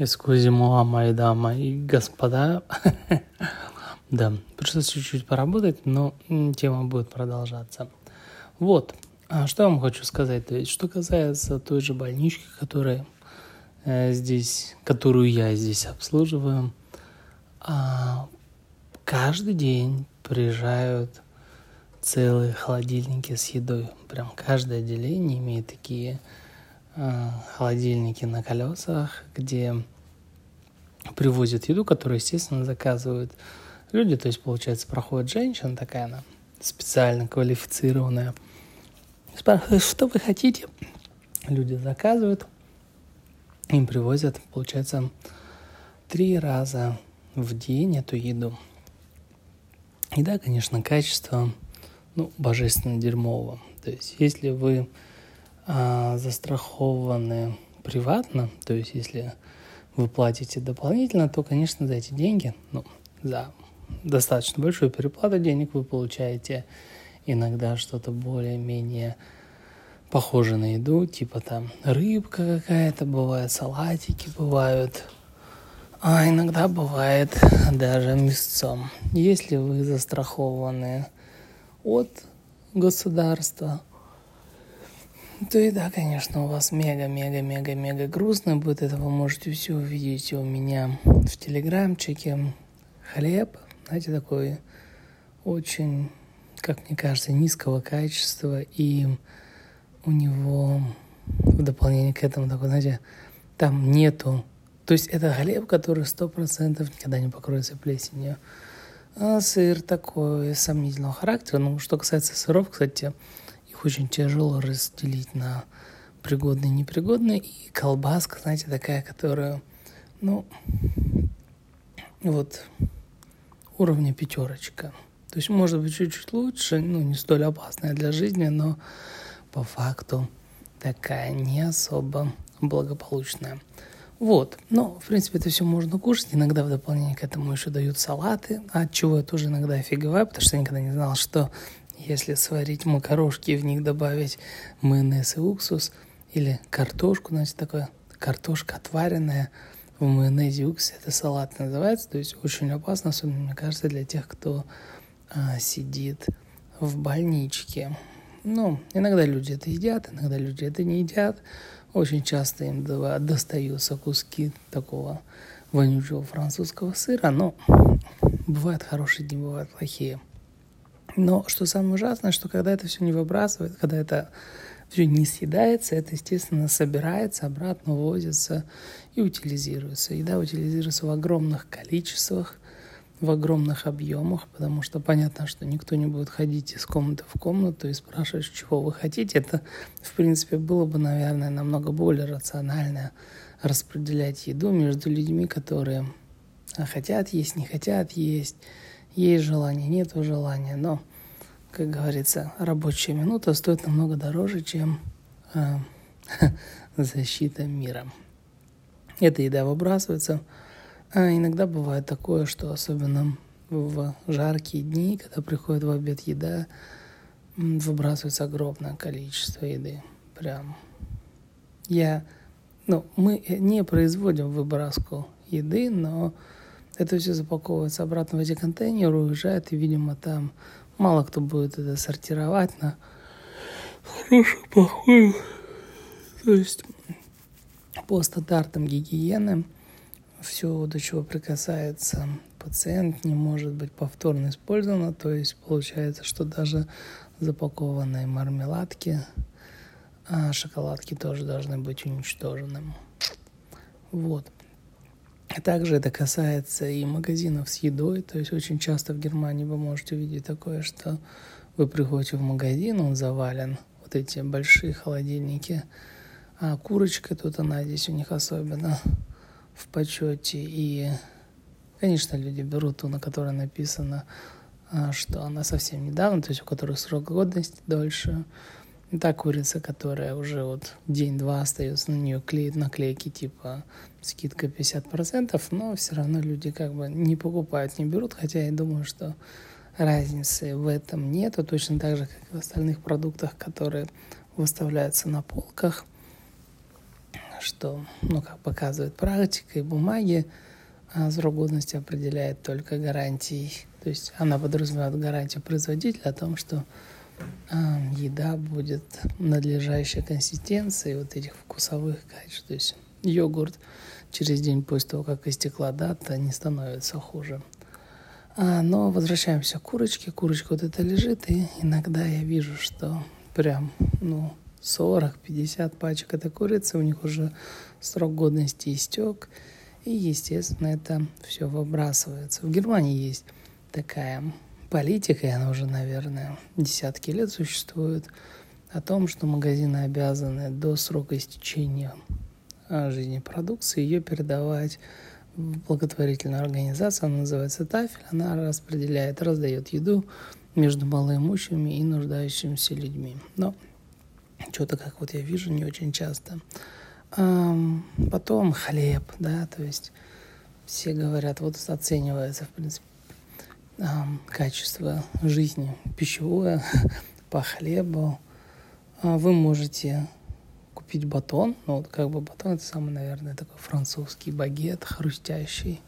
Эскузимо, мои дамы и господа. да, пришлось чуть-чуть поработать, но тема будет продолжаться. Вот, а что я вам хочу сказать. То есть, что касается той же больнички, которая э, здесь, которую я здесь обслуживаю, а, каждый день приезжают целые холодильники с едой. Прям каждое отделение имеет такие холодильники на колесах, где привозят еду, которую, естественно, заказывают люди. То есть, получается, проходит женщина такая, она специально квалифицированная. Спрашивает, что вы хотите? Люди заказывают, им привозят, получается, три раза в день эту еду. И да, конечно, качество, ну, божественно дерьмово. То есть, если вы а, застрахованы приватно, то есть если вы платите дополнительно, то, конечно, за эти деньги, ну, за достаточно большую переплату денег вы получаете иногда что-то более-менее похоже на еду, типа там рыбка какая-то бывает, салатики бывают, а иногда бывает даже мясцом. Если вы застрахованы от государства, то и да, конечно, у вас мега-мега-мега-мега грустно будет. Это вы можете все увидеть у меня в телеграмчике. Хлеб, знаете, такой очень, как мне кажется, низкого качества. И у него в дополнение к этому такой, знаете, там нету... То есть это хлеб, который сто процентов никогда не покроется плесенью. А сыр такой сомнительного характера. Ну, что касается сыров, кстати, их очень тяжело разделить на пригодные и непригодные. И колбаска, знаете, такая, которая, ну, вот уровня пятерочка. То есть, может быть, чуть-чуть лучше, ну, не столь опасная для жизни, но по факту такая не особо благополучная. Вот, но, в принципе, это все можно кушать. Иногда в дополнение к этому еще дают салаты, от чего я тоже иногда офигеваю, потому что я никогда не знал, что если сварить макарошки и в них добавить майонез и уксус, или картошку, значит, такое картошка отваренная в майонезе и уксусе, это салат называется, то есть очень опасно, особенно, мне кажется, для тех, кто а, сидит в больничке. Ну, иногда люди это едят, иногда люди это не едят. Очень часто им достаются куски такого вонючего французского сыра, но бывают хорошие дни, бывают плохие. Но что самое ужасное, что когда это все не выбрасывает, когда это все не съедается, это, естественно, собирается, обратно увозится и утилизируется. Еда утилизируется в огромных количествах, в огромных объемах, потому что понятно, что никто не будет ходить из комнаты в комнату и спрашивать, чего вы хотите. Это, в принципе, было бы, наверное, намного более рационально распределять еду между людьми, которые хотят есть, не хотят есть, есть желание, нет желания, но, как говорится, рабочая минута стоит намного дороже, чем э, защита мира. Эта еда выбрасывается. А иногда бывает такое, что особенно в жаркие дни, когда приходит в обед еда, выбрасывается огромное количество еды. Прям. Я, ну, мы не производим выброску еды, но это все запаковывается обратно в эти контейнеры, уезжает, и, видимо, там мало кто будет это сортировать на хорошую, плохую. То есть по стандартам гигиены все, до чего прикасается пациент, не может быть повторно использовано. То есть получается, что даже запакованные мармеладки, а шоколадки тоже должны быть уничтожены. Вот. Также это касается и магазинов с едой. То есть очень часто в Германии вы можете увидеть такое, что вы приходите в магазин, он завален, вот эти большие холодильники, а курочка тут она здесь у них особенно в почете. И, конечно, люди берут ту, на которой написано, а, что она совсем недавно, то есть у которой срок годности дольше. Та курица, которая уже вот день-два остается, на нее клеит наклейки типа скидка 50%, но все равно люди как бы не покупают, не берут, хотя я думаю, что разницы в этом нету, точно так же, как и в остальных продуктах, которые выставляются на полках, что, ну, как показывает практика и бумаги, а срок годности определяет только гарантией. То есть она подразумевает гарантию производителя о том, что еда будет надлежащей консистенции вот этих вкусовых качеств. То есть йогурт через день после того, как истекла дата, не становится хуже. А, но возвращаемся к курочке. Курочка вот это лежит, и иногда я вижу, что прям, ну, 40-50 пачек этой курицы, у них уже срок годности истек. И, естественно, это все выбрасывается. В Германии есть такая политика, и она уже, наверное, десятки лет существует, о том, что магазины обязаны до срока истечения а, жизни продукции ее передавать в благотворительную организацию, она называется Тафель, она распределяет, раздает еду между малоимущими и нуждающимися людьми. Но что-то, как вот я вижу, не очень часто. Потом хлеб, да, то есть все говорят, вот оценивается, в принципе, качество жизни пищевое по хлебу. А вы можете купить батон, ну вот как бы батон это самый, наверное, такой французский багет, хрустящий.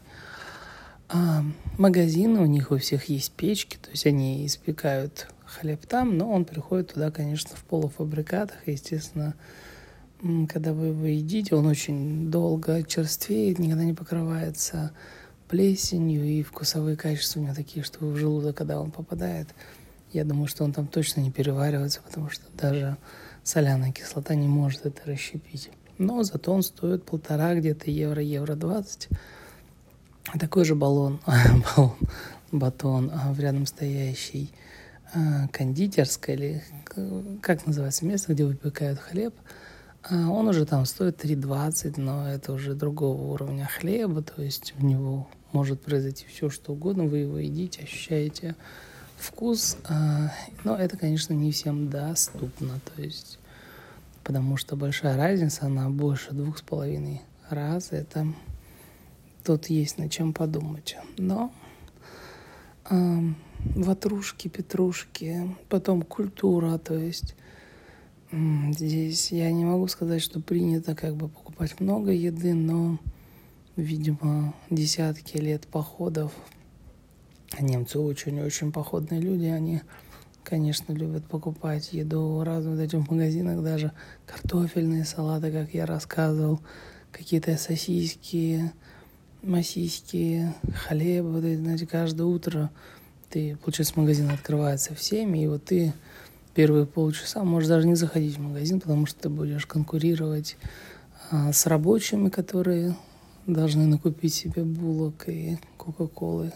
А магазины, у них у всех есть печки, то есть они испекают хлеб там, но он приходит туда, конечно, в полуфабрикатах, естественно, когда вы его едите, он очень долго черствеет, никогда не покрывается плесенью, и вкусовые качества у него такие, что в желудок, когда он попадает, я думаю, что он там точно не переваривается, потому что даже соляная кислота не может это расщепить. Но зато он стоит полтора где-то евро, евро двадцать. Такой же баллон, баллон батон а в рядом стоящий а, кондитерская или как называется место, где выпекают хлеб – он уже там стоит 3,20, но это уже другого уровня хлеба, то есть в него может произойти все, что угодно, вы его едите, ощущаете вкус, а, но это, конечно, не всем доступно, то есть потому что большая разница, она больше двух с половиной раз, это тут есть над чем подумать. Но э, ватрушки, петрушки, потом культура, то есть Здесь я не могу сказать, что принято как бы покупать много еды, но, видимо, десятки лет походов. Немцы очень-очень походные люди, они, конечно, любят покупать еду разных вот этих магазинах, даже картофельные салаты, как я рассказывал, какие-то сосиски, масиски, хлеб, вот эти, знаете, каждое утро ты, получается, магазин открывается всеми, и вот ты первые полчаса можешь даже не заходить в магазин, потому что ты будешь конкурировать а, с рабочими, которые должны накупить себе булок и кока-колы,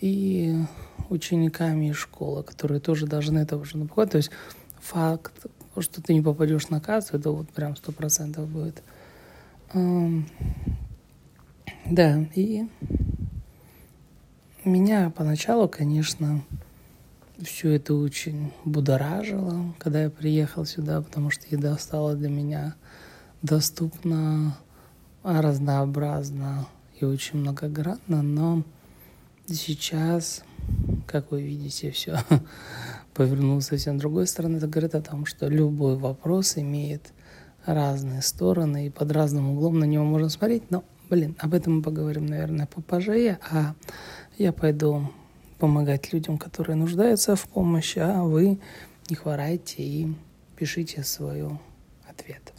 и учениками из школы, которые тоже должны это уже напугать. То есть факт, что ты не попадешь на кассу, это вот прям сто процентов будет. Да, и меня поначалу, конечно, все это очень будоражило, когда я приехал сюда, потому что еда стала для меня доступна, разнообразна и очень многогранна, но сейчас, как вы видите, все повернулось совсем другой стороны. Это говорит о том, что любой вопрос имеет разные стороны, и под разным углом на него можно смотреть, но, блин, об этом мы поговорим, наверное, попозже, а я пойду помогать людям, которые нуждаются в помощи, а вы не хворайте и пишите свой ответ.